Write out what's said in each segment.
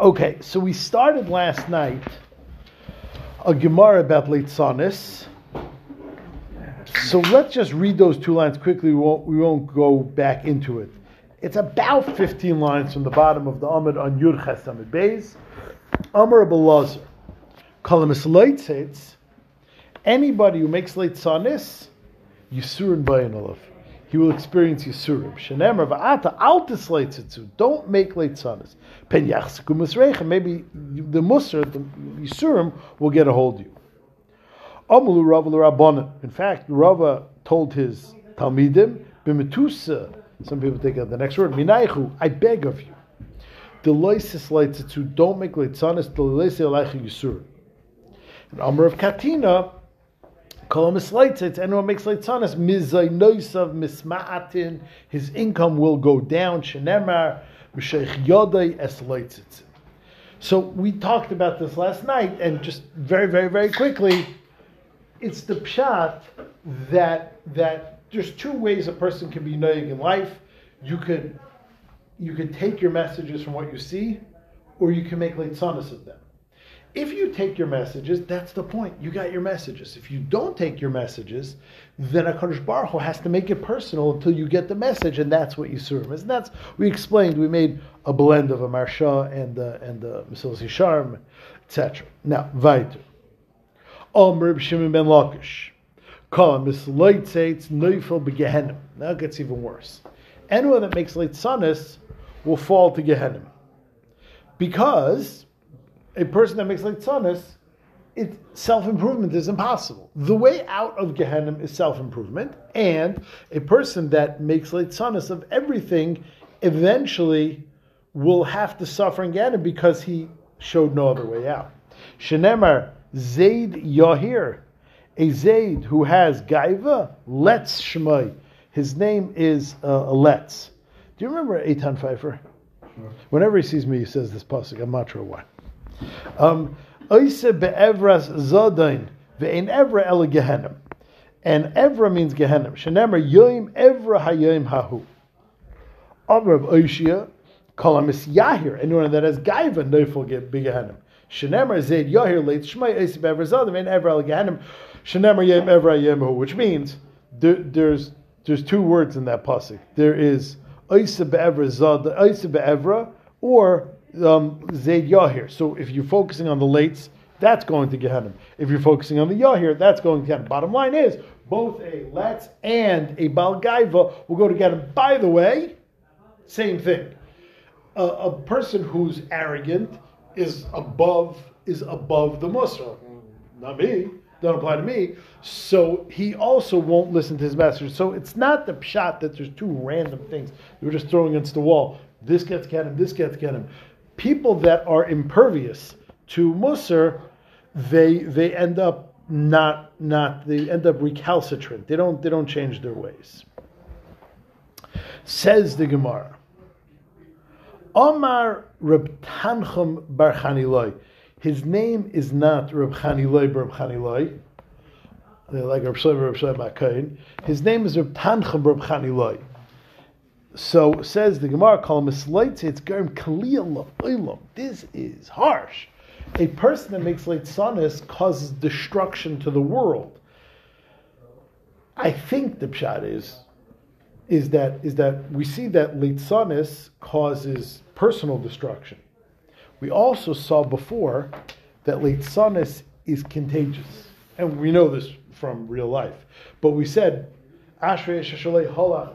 Okay, so we started last night a Gemara about Leitzanis. So let's just read those two lines quickly. We won't, we won't go back into it. It's about 15 lines from the bottom of the Amid on Yud Ches Amid Beis. Amr Abelazar. Kalamis Leitzitz. Anybody who makes Leitzanis, Yisurin Bayan Olav. He will experience Yisurim. Shenemar va'ata altis leitzitzu. Don't make leitzanis. Pen yachsiku musreichem. Maybe the musr, the Yisurim, will get a hold of you. Amulu Rava l'Rabbanan. In fact, Rava told his Talmidim, b'metusa, some people take out the next word, minaychu, I beg of you. The loisis leitzitzu, don't make leitzanis, the loisis alaycha Yisurim. And Amr of Katina, Kol misleitzitz, anyone makes leitzanis, mizaynoisav misma'atin, his income will go down, shenemar, m'sheich yodai es leitzitz. So we talked about this last night, and just very, very, very quickly, it's the pshat that that there's two ways a person can be noying in life. You could you could take your messages from what you see, or you can make leitzanis of them. If you take your messages, that's the point. You got your messages. If you don't take your messages, then HaKadosh Baruch Hu has to make it personal until you get the message, and that's what Yisurim is. And that's, we explained, we made a blend of a Marsha and the, and the Mesilas Yesharim, etc. Now, weiter. Om Reb Shimon ben Lakish. Kol misloitzeitz neufel begehenim. Now it gets even worse. Anyone that makes late will fall to Gehenim. Because a person that makes leitzanis, it self improvement is impossible. The way out of Gehenna is self improvement, and a person that makes leitzanis of everything eventually will have to suffer in Gehenna because he showed no other way out. Shenemar Zaid Yahir, a Zaid who has Gaiva, Let's Shmai. His name is uh, Let's. Do you remember Eitan Pfeiffer? Sure. Whenever he sees me, he says this pasuk. I'm not sure why. Um. And evra means gehenim. Shenemer yoim evra hayoim hahu. Amr of Oishia, kol yahir. Anyone that has gaiva neufel get big gehenim. Shenemer zayd yahir leit shmai oise be'evra zodain ve'ein evra el gehenim. Shenemer yoim evra hayoim hahu. Which means there, there's there's two words in that pasuk. There is oise be'evra zodain, oise be'evra, or um, Zayd Yahir. So if you're focusing on the lates, that's going to Gehenna. If you're focusing on the Yahir, that's going to Gehenna. Bottom line is, both a Let's and a Balgaiva will go together. By the way, same thing. A, a, person who's arrogant is above is above the Musar. Not me. Don't apply to me. So he also won't listen to his master. So it's not the pshat that there's two random things you're just throwing against the wall. This gets him. This gets him people that are impervious to Musar, they they end up not not they end up recalcitrant. They don't they don't change their ways. Says the Gemara. Omar Reb Tanchum Bar Chaniloi. His name is not Reb Chaniloi Bar Chaniloi. Like Reb Shlomo Reb Shlomo His name is Reb Tanchum Reb Chaniloi. So says the Gemara, mislates it's garim kaliyah This is harsh. A person that makes late sonis causes destruction to the world. I think the pshat is is that is that we see that late sonis causes personal destruction. We also saw before that late sonis is contagious, and we know this from real life. But we said Ashrei Sheshalei Halach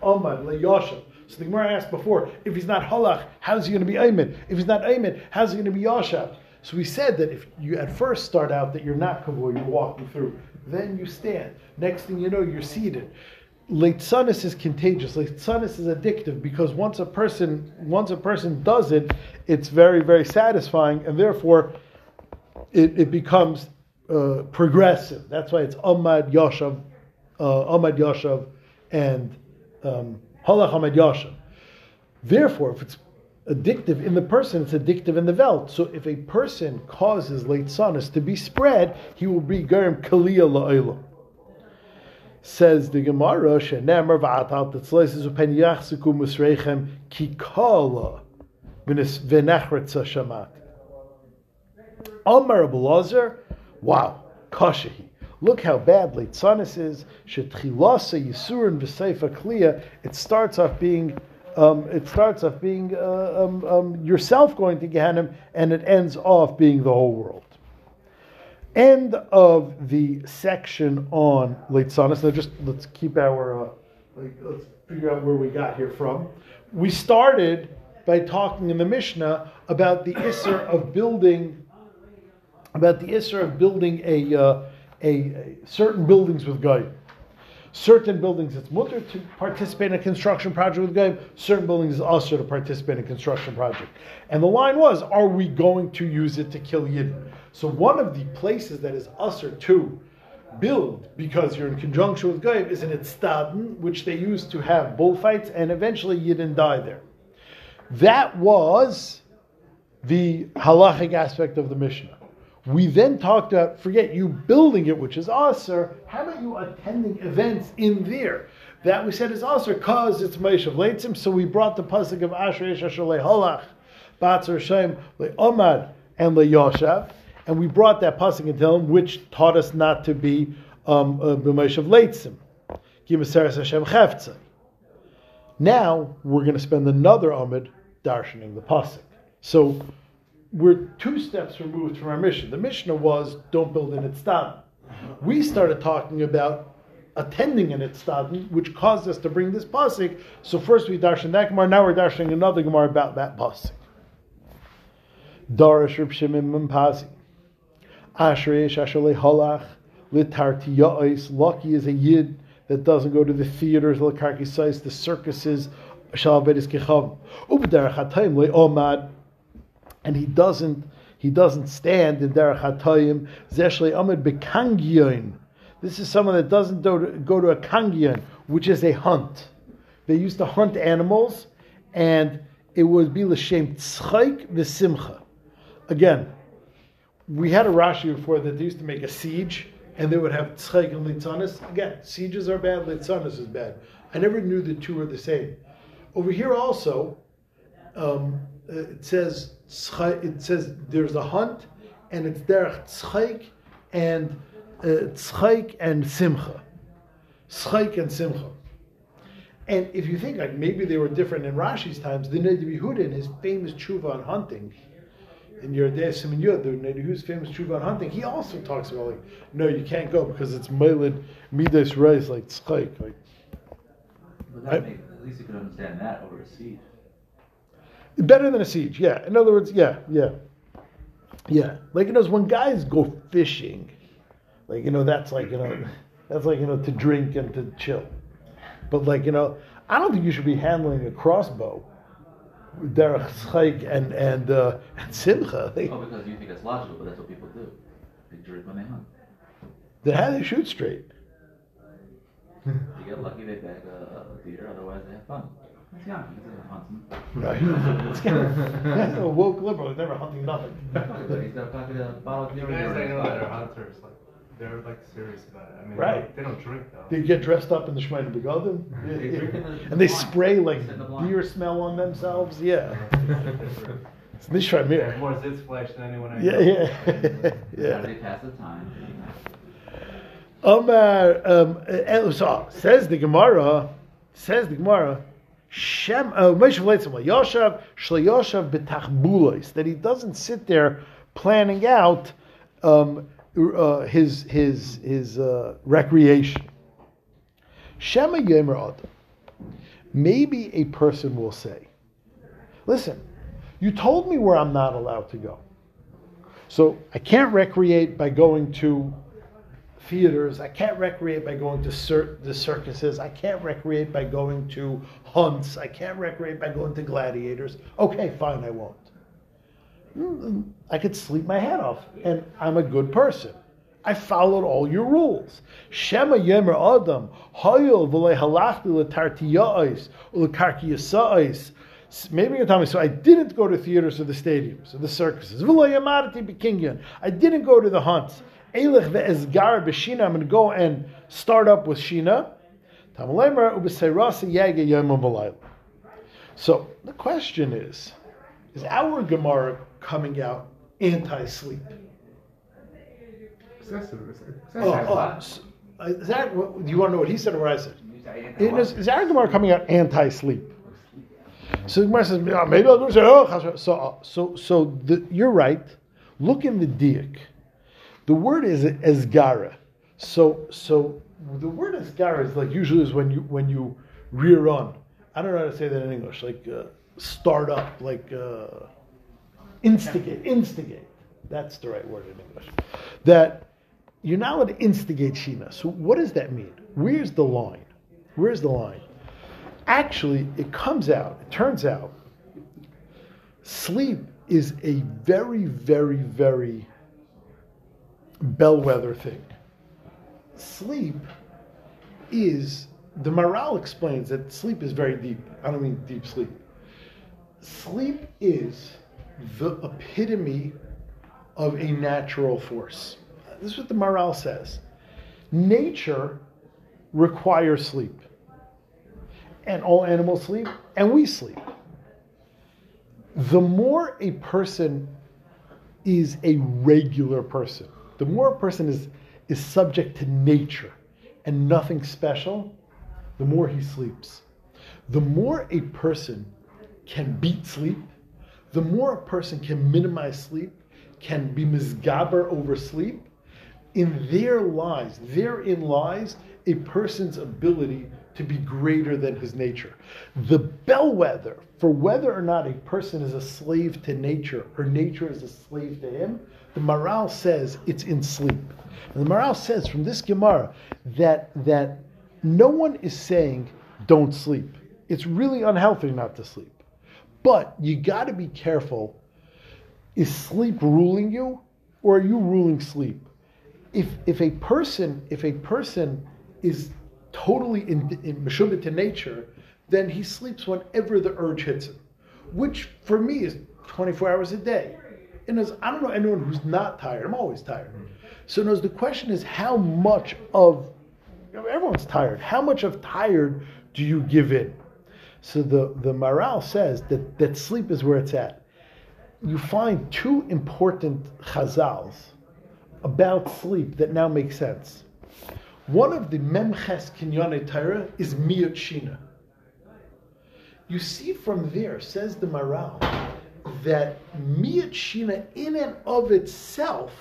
Omad LeYoshav. So the Gemara asked before, if he's not halach, how's he going to be aimed? If he's not aimed, how's he going to be yashav? So we said that if you at first start out that you're not kavur, you're walking through, then you stand. Next thing you know, you're seated. Leitzanis is contagious. Leitzanis is addictive because once a person once a person does it, it's very very satisfying, and therefore it, it becomes uh, progressive. That's why it's Amad Yashav uh, Ahmad Yashav and um, Halach Ahmad Yashav. Therefore, if it's addictive in the person, it's addictive in the Welt. So if a person causes late sonis to be spread, he will be Garim Kaliya La'olam. Says the Gemara, Shenemar V'atal Tetzleises Upen Yachsiku Musreichem Kikala v'nechretza shamat. Amar Abulazar, wow, kashahi. Look how bad Leitzanis is. Shetchilasa Yisurin v'seifa kliya. It starts off being, um, it starts off being uh, um, um, yourself going to Gehenna, and it ends off being the whole world. End of the section on Leitzanis. Now, just let's keep our, uh, like, let's figure out where we got here from. We started by talking in the Mishnah about the Isser of building, about the Isser of building a, uh, a, a, certain buildings with Goyim. Certain buildings it's mutter to participate in a construction project with Goyim, certain buildings is also to participate in a construction project. And the line was, are we going to use it to kill Yidden? So one of the places that is usher to build because you're in conjunction with Goyim is in Itztaden, which they used to have bullfights, and eventually Yidden die there. That was the halachic aspect of the Mishnah. We then talked about, forget you building it, which is Aser, how about you attending events in there? That we said is Aser because it's Moshe Leitzim, so we brought the pasuk of Asher Yesh Asher Halach, Batzer Shem, Omad, and Yoshav, and we brought that pasuk in Tehillim, which taught us not to be um, uh, B'Moshe Leitzim. Gimaseres Hashem Cheftzai. Now we're going to spend another Amid darshaning the pasuk. So we're two steps removed from our mission. The Mishnah was don't build an itztaden. We started talking about attending an itztaden, which caused us to bring this pasuk. So first we darshan that gemara. Now we're darshaning another gemara about that pasuk. Darish Reb Shimon Mampazi. Ashreish Ashalei Halach Litarti Ya'is. Lucky is a yid that doesn't go to the theaters, the circuses, the circuses, and he doesn't he doesn't stand in derech hatayim zeshlei amid bekangiyon. This is someone that doesn't go to, go to a kangiyon, which is a hunt. They used to hunt animals, and it would be l'shem tzchaik v'simcha. Again, we had a Rashi before that they used to make a siege, and they would have tzchaik and litzanis. Again, sieges are bad, litzanis is bad. I never knew the two were the same. Over here also, um, it says it says there's a hunt, and it's derech tzchaik and uh, tzchaik and simcha, tzchaik and simcha. And if you think like maybe they were different in Rashi's times, the Nedi Yehuda in his famous tshuva on hunting, in your day Simon Yud, the Nedi Yehuda's famous tshuva on hunting, he also talks about like, no, you can't go because it's meilid midas rice like tzchaik. Like, but that I, at least you could understand that over a siege. Better than a siege, yeah. In other words, yeah, yeah. Yeah. Like, you know, when guys go fishing, like, you know, that's like, you know, that's like, you know, to drink and to chill. But like, you know, I don't think you should be handling a crossbow. Derech Chaik and and uh, and Simcha. Like, oh, because you think it's logical, but that's what people do. They drink when they hunt. How do they shoot straight? you get lucky they bag a, a deer, otherwise they have fun. Yeah, Right. It's kind of, a woke liberal. He's never hunting nothing. He's got a bottle of guys I know that are hunters, like, they're like serious about it. I mean, Right. they don't drink though. They get dressed up in the Shemina Begodim. They drink in the- And they the wine. spray like It's in the wine. beer smell on themselves. Yeah. It's this They're Shemir. more zitz flesh than anyone I Yeah, know. yeah. Yeah. they pass the time? Omar, um, uh, so says the Gemara, says the Gemara, Uh, that he doesn't sit there planning out um, uh, his his his uh, recreation. Maybe a person will say, "Listen, you told me where I'm not allowed to go, so I can't recreate by going to theaters. I can't recreate by going to cir- the circuses. I can't recreate by going to hunts. I can't recreate by going to gladiators. Okay, fine, I won't. Mm, I could sleep my head off, and I'm a good person. I followed all your rules. Shema yemer adam hayol v'le halachti letartiyais ulekarkiyasais. Maybe you're telling me, so I didn't go to theaters or the stadiums or the circuses. V'lo yamarati b'kinyan. I didn't go to the hunts. Eilich ve'ezgar b'shina. I'm going to go and start up with shina. So the question is, is our Gemara coming out anti-sleep? Excessive. Oh, oh, is that what, do you want to know what he said or what I said? Is, is our Gemara coming out anti-sleep? So the Gemara says, "Yeah, maybe I'll go say, oh, so, uh, so, so the, you're right. Look in the diak. The word is esgara. So, so the word esgara is like usually is when you when you rear on. I don't know how to say that in English. Like uh, start up, like uh, instigate, instigate. That's the right word in English. That you're not allowed to instigate Shina. So what does that mean? Where's the line? Where's the line? Actually, it comes out, it turns out, sleep is a very, very, very bellwether thing. Sleep is, the Maharal explains that sleep is very deep. I don't mean deep sleep. Sleep is the epitome of a natural force. This is what the Maharal says. Nature requires sleep. And all animals sleep, and we sleep. The more a person is a regular person, the more a person is, is subject to nature and nothing special, the more he sleeps. The more a person can beat sleep, the more a person can minimize sleep, can be misgaber over sleep, in their lies, therein lies a person's ability to be greater than his nature. The bellwether for whether or not a person is a slave to nature or nature is a slave to him, the Maharal says it's in sleep. And the Maharal says from this Gemara that, that no one is saying don't sleep. It's really unhealthy not to sleep. But you got to be careful. Is sleep ruling you or are you ruling sleep? If, if a person if a person is totally in, in to nature, then he sleeps whenever the urge hits him, which for me is 24 hours a day. And as, I don't know anyone who's not tired. I'm always tired. So knows the question is how much of everyone's tired. How much of tired do you give in? So the the Maharal says that that sleep is where it's at. You find two important chazals about sleep that now make sense. One of the Memches Kinyane Torah is Miyot Shina. You see from there, says the Maharal, that Miyot Shina in and of itself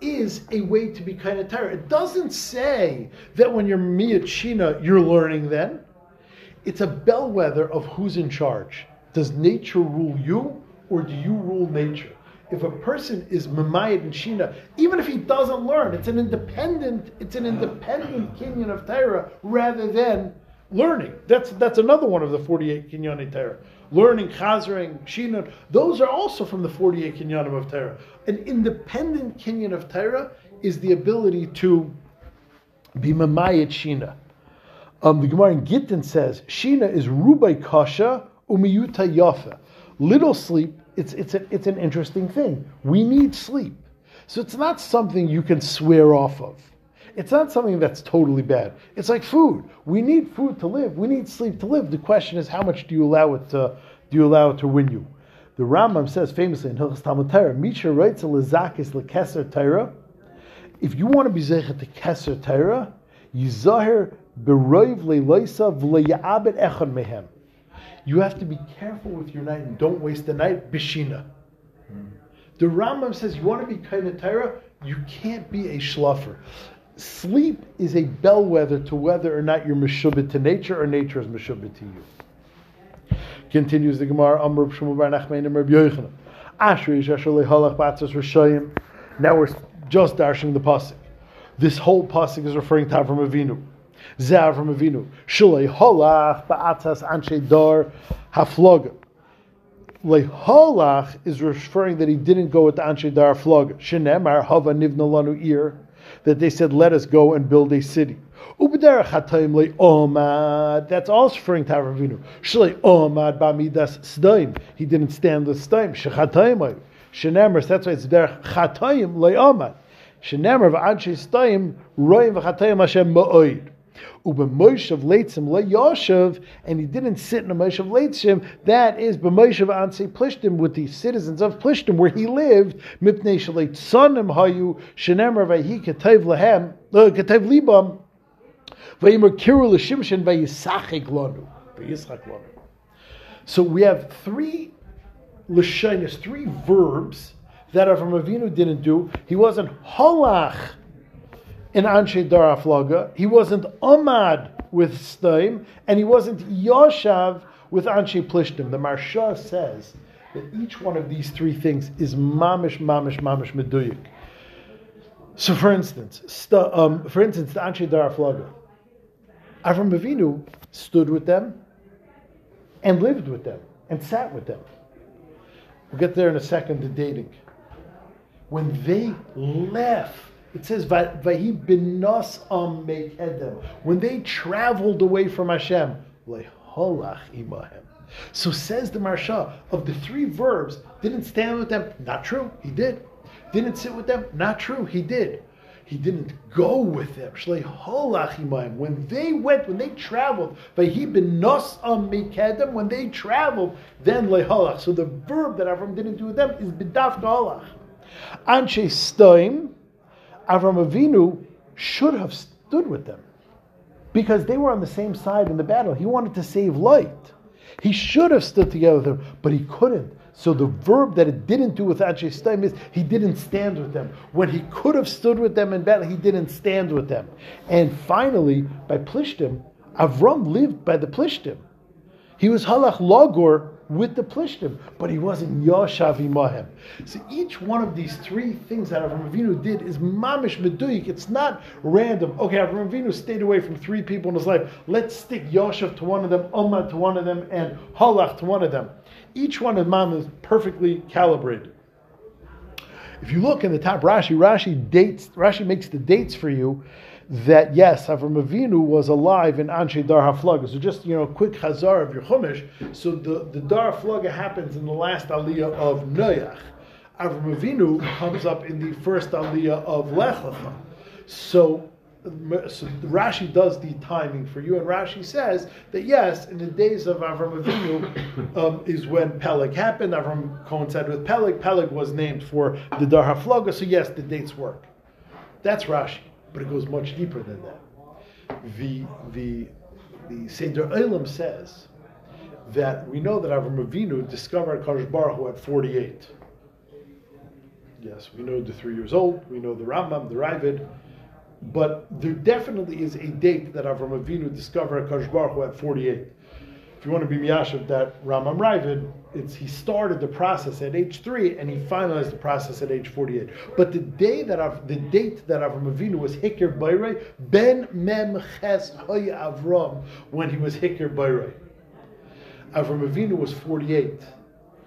is a way to be kind of Torah. It doesn't say that when you're Miyot Shina, you're learning then. It's a bellwether of who's in charge. Does nature rule you or do you rule nature? If a person is Mamayat and even if he doesn't learn, it's an independent, it's an independent kinyan of Torah rather than learning. That's that's another one of the 48 kinyanim Torah. Learning, chazering, Shina, those are also from the 48 kinyanim of Torah. An independent kinyan of Torah is the ability to be Mamayat Shina. Um, the Gemara in Gittin says, Shina is rubai kasha umiyuta yafa. Little sleep, it's, it's, a, it's an interesting thing. We need sleep. So it's not something you can swear off of. It's not something that's totally bad. It's like food. We need food to live. We need sleep to live. The question is, how much do you allow it to, do you allow it to win you? The Rambam says famously in Hilchas Talmud Torah, Misha writes a lezakis lekeser Torah. If you want to be zeichet to keser Torah, yizahir beroiv leiloisa v'leyabed echad mehem. You have to be careful with your night and don't waste the night bishina. The Rambam says you want to be kind of Torah, you can't be a schluffer. Sleep is a bellwether to whether or not you're meshubit to nature or nature is meshubit to you. Continues the Gemara. Now we're just dashing the pasuk. This whole pasuk is referring to Avram Avinu. Zeh Avram Avinu. Shalei Halach Ba'atzas Anshe Dar Hafloga. Lehalach is referring that he didn't go with the Anshe Dar Floga. Shenemar Hava Nivna Lanu Ir. That they said, let us go and build a city. That's also referring to Avram Avinu. Shlei omad ba'midas sdaim. He didn't stand the sdaim. That's why it's derech chatayim le'omad. Shenemar v'ad sdaim roim v'chatayim Hashem ma'oid. Ubemoshav leitzim le and he didn't sit in a moshav leitzim. That is b'moshav anse plishtim with the citizens of Plishtim where he lived. Mipnei shaleit sonim hayu shenemer vayhi ketev lehem uh, ketev libam vayimer kiru l'shimshin vayisachik lonu vayischak lonu. So we have three lashonis, three verbs that Avram Avinu didn't do. He wasn't halach in Anshe Daraflaga. He wasn't Amad with Staim, and he wasn't Yoshav with Anshe Plishtim. The Marsha says that each one of these three things is mamish, mamish, mamish meduyik. So, for instance, stu, um, for instance, the Anshe Daraflaga. Avram Avinu stood with them and lived with them and sat with them. We'll get there in a second to dating. When they left it says, "Vahi binos am mekedem." When they traveled away from Hashem, leholach imahem. So says the Marsha of the three verbs, didn't stand with them. Not true. He did. Didn't sit with them. Not true. He did. He didn't go with them. When they went, when they traveled. When they traveled, then leholach. So the verb that Avram didn't do with them is bidaf holach. Anshe stoim Avram Avinu should have stood with them because they were on the same side in the battle. He wanted to save light. He should have stood together with them, but he couldn't. So the verb that it didn't do with Anshe Stem is he didn't stand with them. When he could have stood with them in battle, he didn't stand with them. And finally, by Plishtim, Avram lived by the Plishtim. He was halach logor with the plishtim, but he wasn't Yoshav Imahem. So each one of these three things that Avram Avinu did is mamish meduyik. It's not random. Okay, Avram Avinu stayed away from three people in his life. Let's stick Yoshav to one of them, Ummah to one of them, and Halach to one of them. Each one of them is perfectly calibrated. If you look in the top Rashi, Rashi dates. Rashi makes the dates for you that yes, Avram Avinu was alive in Anshe Dar Haflaga. So just you know, quick chazar of your chumash. So the, the Dar Haflaga happens in the last aliyah of Noach. Avram Avinu comes up in the first aliyah of Lech Lecha. So so Rashi does the timing for you, and Rashi says that yes, in the days of Avram Avinu um, is when Peleg happened. Avram coincided with Peleg. Peleg was named for the Dar Haflaga, so yes, the dates work. That's Rashi but it goes much deeper than that. The the the Seder Olam says that we know that Avram Avinu discovered Kadosh Baruch at 48. Yes, we know the three years old. We know the Rambam, the Ravid, but there definitely is a date that Avram Avinu discovered Kadosh Baruch at 48 if you want to be miyashav that Rambam Ravid, it's he started the process at age three and he finalized the process at age forty-eight. But the day that Av, the date that Avram Avinu was Hikir Bayrei, Ben Mem Ches Hoy Avram, when he was Hikir Bayrei. Avram Avinu was forty-eight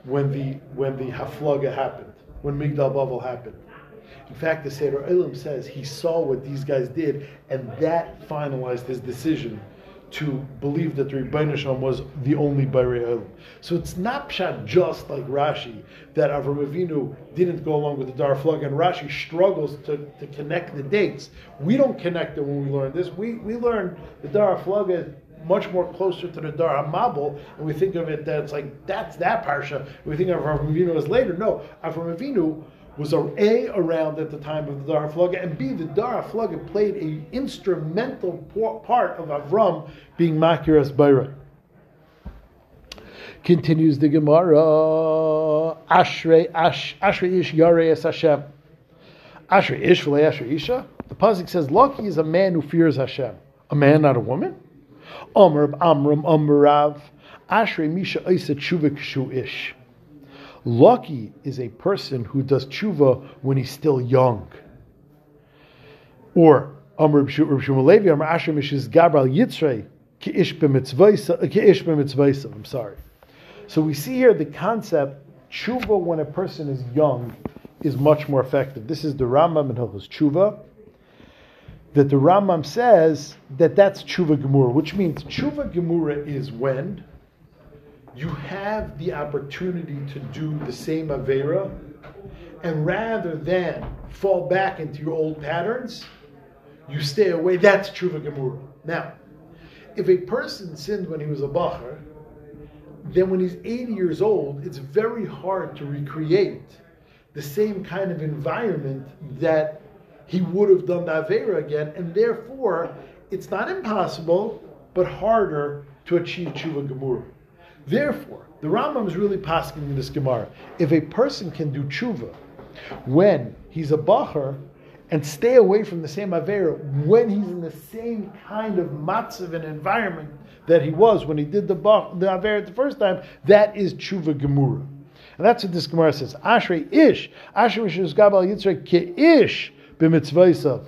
when the when the Haflaga happened, when Migdal Bavel happened. In fact, the Seder Olam says he saw what these guys did, and that finalized his decision to believe that the Rebbeinu Shalom was the only Bayrei Olam. So it's not pshat just like Rashi that Avram Avinu didn't go along with the Dar Flug, and Rashi struggles to, to connect the dates. We don't connect it when we learn this. We we learn the Dar Flug is much more closer to the Dar Hamabel, and we think of it that it's like that's that parsha. We think of Avram Avinu as later. No, Avram Avinu was a, around at the time of the Dar Haflaga, and B the Dar Haflaga played a instrumental part of Avram being Makiras Bayra. Continues the Gemara, Ashrei Ash Ashrei Ish Yarei Es Hashem. Ashrei Ish v'lei Ashrei Isha. The pasuk says, "Lucky is a man who fears Hashem, a man, not a woman." Omer Amram Amrav Ashrei Misha Isa Tshuva Ish. Lucky is a person who does tshuva when he's still young. Or Amr Shumalevi, Amr Asher Mishis Gabral Yitzrei, b'mitzvaysa. Uh, I'm sorry. So we see here the concept tshuva when a person is young is much more effective. This is the Rambam in Hilchos Tshuva. That the Rambam says that that's tshuva gemura, which means tshuva gemura is when you have the opportunity to do the same Avera, and rather than fall back into your old patterns, you stay away. That's tshuva gemura. Now, if a person sinned when he was a bacher, then when he's 80 years old, it's very hard to recreate the same kind of environment that he would have done the Avera again, and therefore it's not impossible, but harder to achieve tshuva gemura. Therefore, the Rambam is really passing in this Gemara. If a person can do tshuva when he's a bacher and stay away from the same Avera when he's in the same kind of matzav and environment that he was when he did the, bach, the Avera the first time, that is tshuva gemura. And that's what this Gemara says. Ashrei ish, ashrei ish gabal yitzrei ke ish b'mitzvaysav.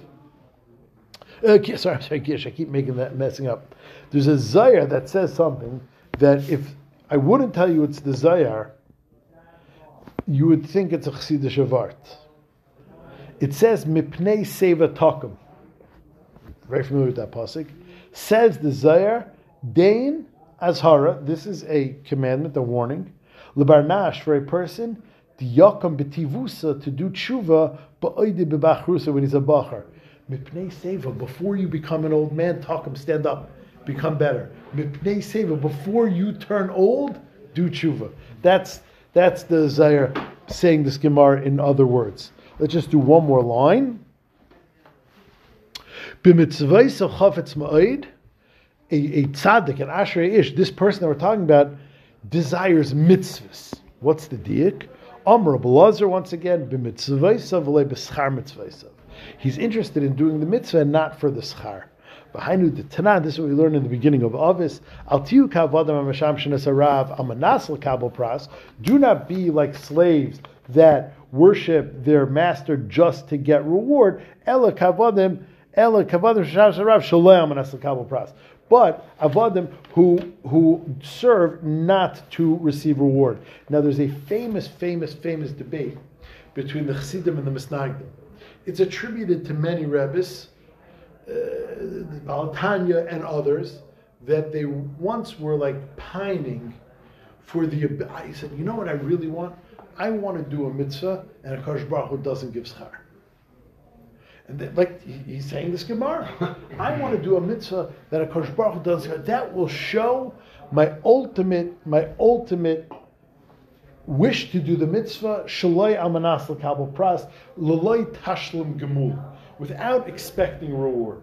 Uh, sorry, I'm sorry, Gish, I keep making that messing up. There's a Zayar that says something that if I wouldn't tell you it's the Zayar, you would think it's a Chassidish Avart. It says Mipnei Seva Takum. Very familiar with that pasuk. Says the Zayar, Dain Azhara, this is a commandment, a warning. Lebarnash, for a person, the Yakam Betivusa, to do tshuva, ba'oidi bebachrusa, when he's a bachar. Mipnei Seva, before you become an old man, talk him, stand up, become better. Before you turn old, do tshuva. That's, that's the Zayar saying this Gemara in other words. Let's just do one more line. Chafetz ma'id, a, tzaddik, an ashrei ish, this person that we're talking about, desires mitzvahs. What's the diak? Amr Belazar once again, b'mitzvaysa v'le b'schar mitzvaysa. He's interested in doing the mitzvah and not for the schar. Behind the Tanan, this is what we learned in the beginning of Avis. Pras. Do not be like slaves that worship their master just to get reward. Pras. But avodim who who serve not to receive reward. Now, there's a famous, famous, famous debate between the Chassidim and the Misnagdim. It's attributed to many rabbis, Uh, the Balatanya and others, that they once were like pining for the. I said, you know what I really want? I want to do a mitzvah, and a Kosh Baruch doesn't give schar. And like he's saying this Gemara, I want to do a mitzvah that a Kosh Baruch Hu doesn't. That will show my ultimate, my ultimate wish to do the mitzvah, shaloi amanas l'kabel pras, l'loi tashlim gemul, without expecting reward.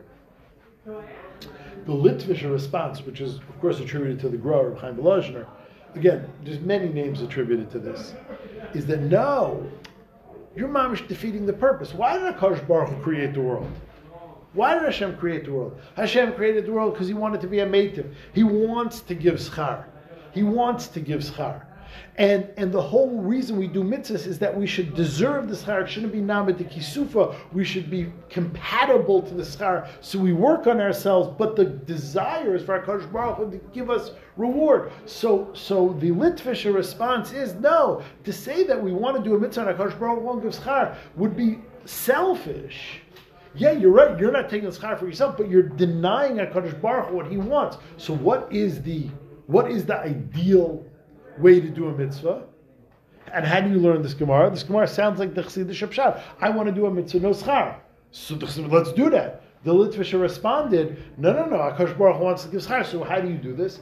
The Litvisha response, which is of course attributed to the grower Chaim Volozhiner, again, there's many names attributed to this, is that no, you're mamish defeating the purpose. Why did Akash Baruch create the world? Why did Hashem create the world? Hashem created the world because He wanted to be a mative. He wants to give schar. He wants to give schar. And, and the whole reason we do mitzvahs is that we should deserve the schar. It shouldn't be namad kisufa. We should be compatible to the schar. So we work on ourselves, but the desire is for HaKadosh Baruch Hu to give us reward. So, so the Litvisha response is no. To say that we want to do a mitzvah and HaKadosh Baruch Hu won't give schar would be selfish. Yeah, you're right. You're not taking the schar for yourself, but you're denying HaKadosh Baruch Hu what He wants. So what is the what is the ideal way to do a mitzvah. And how do you learn this Gemara? This Gemara sounds like the Chassidish Shapshat. I want to do a mitzvah no schar. So let's do that. The Litvisha responded, no, no, no, Akash Baruch wants to give schar, so how do you do this?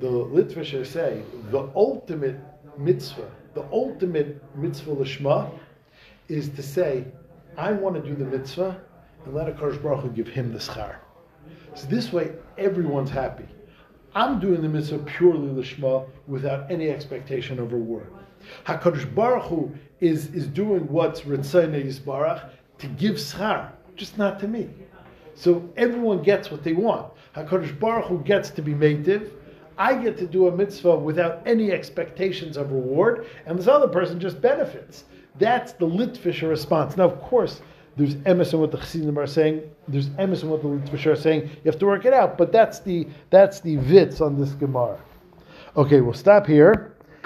The Litvisha say, the ultimate mitzvah, the ultimate mitzvah lishma is to say, I want to do the mitzvah and let Akash Baruch give him the schar. So this way, everyone's happy. I'm doing the mitzvah purely lishma without any expectation of reward. Hakadosh Baruch Hu is is doing what's Ritzayne Yisbarach to give schar, just not to me. So everyone gets what they want. Hakadosh Baruch Hu gets to be mative. I get to do a mitzvah without any expectations of reward, and this other person just benefits. That's the Litvisha response. Now, of course, there's emes in what the Chassidim are saying. There's emes in what the Litvish are saying. You have to work it out, but that's the that's the vitz on this Gemara. Okay, we'll stop here.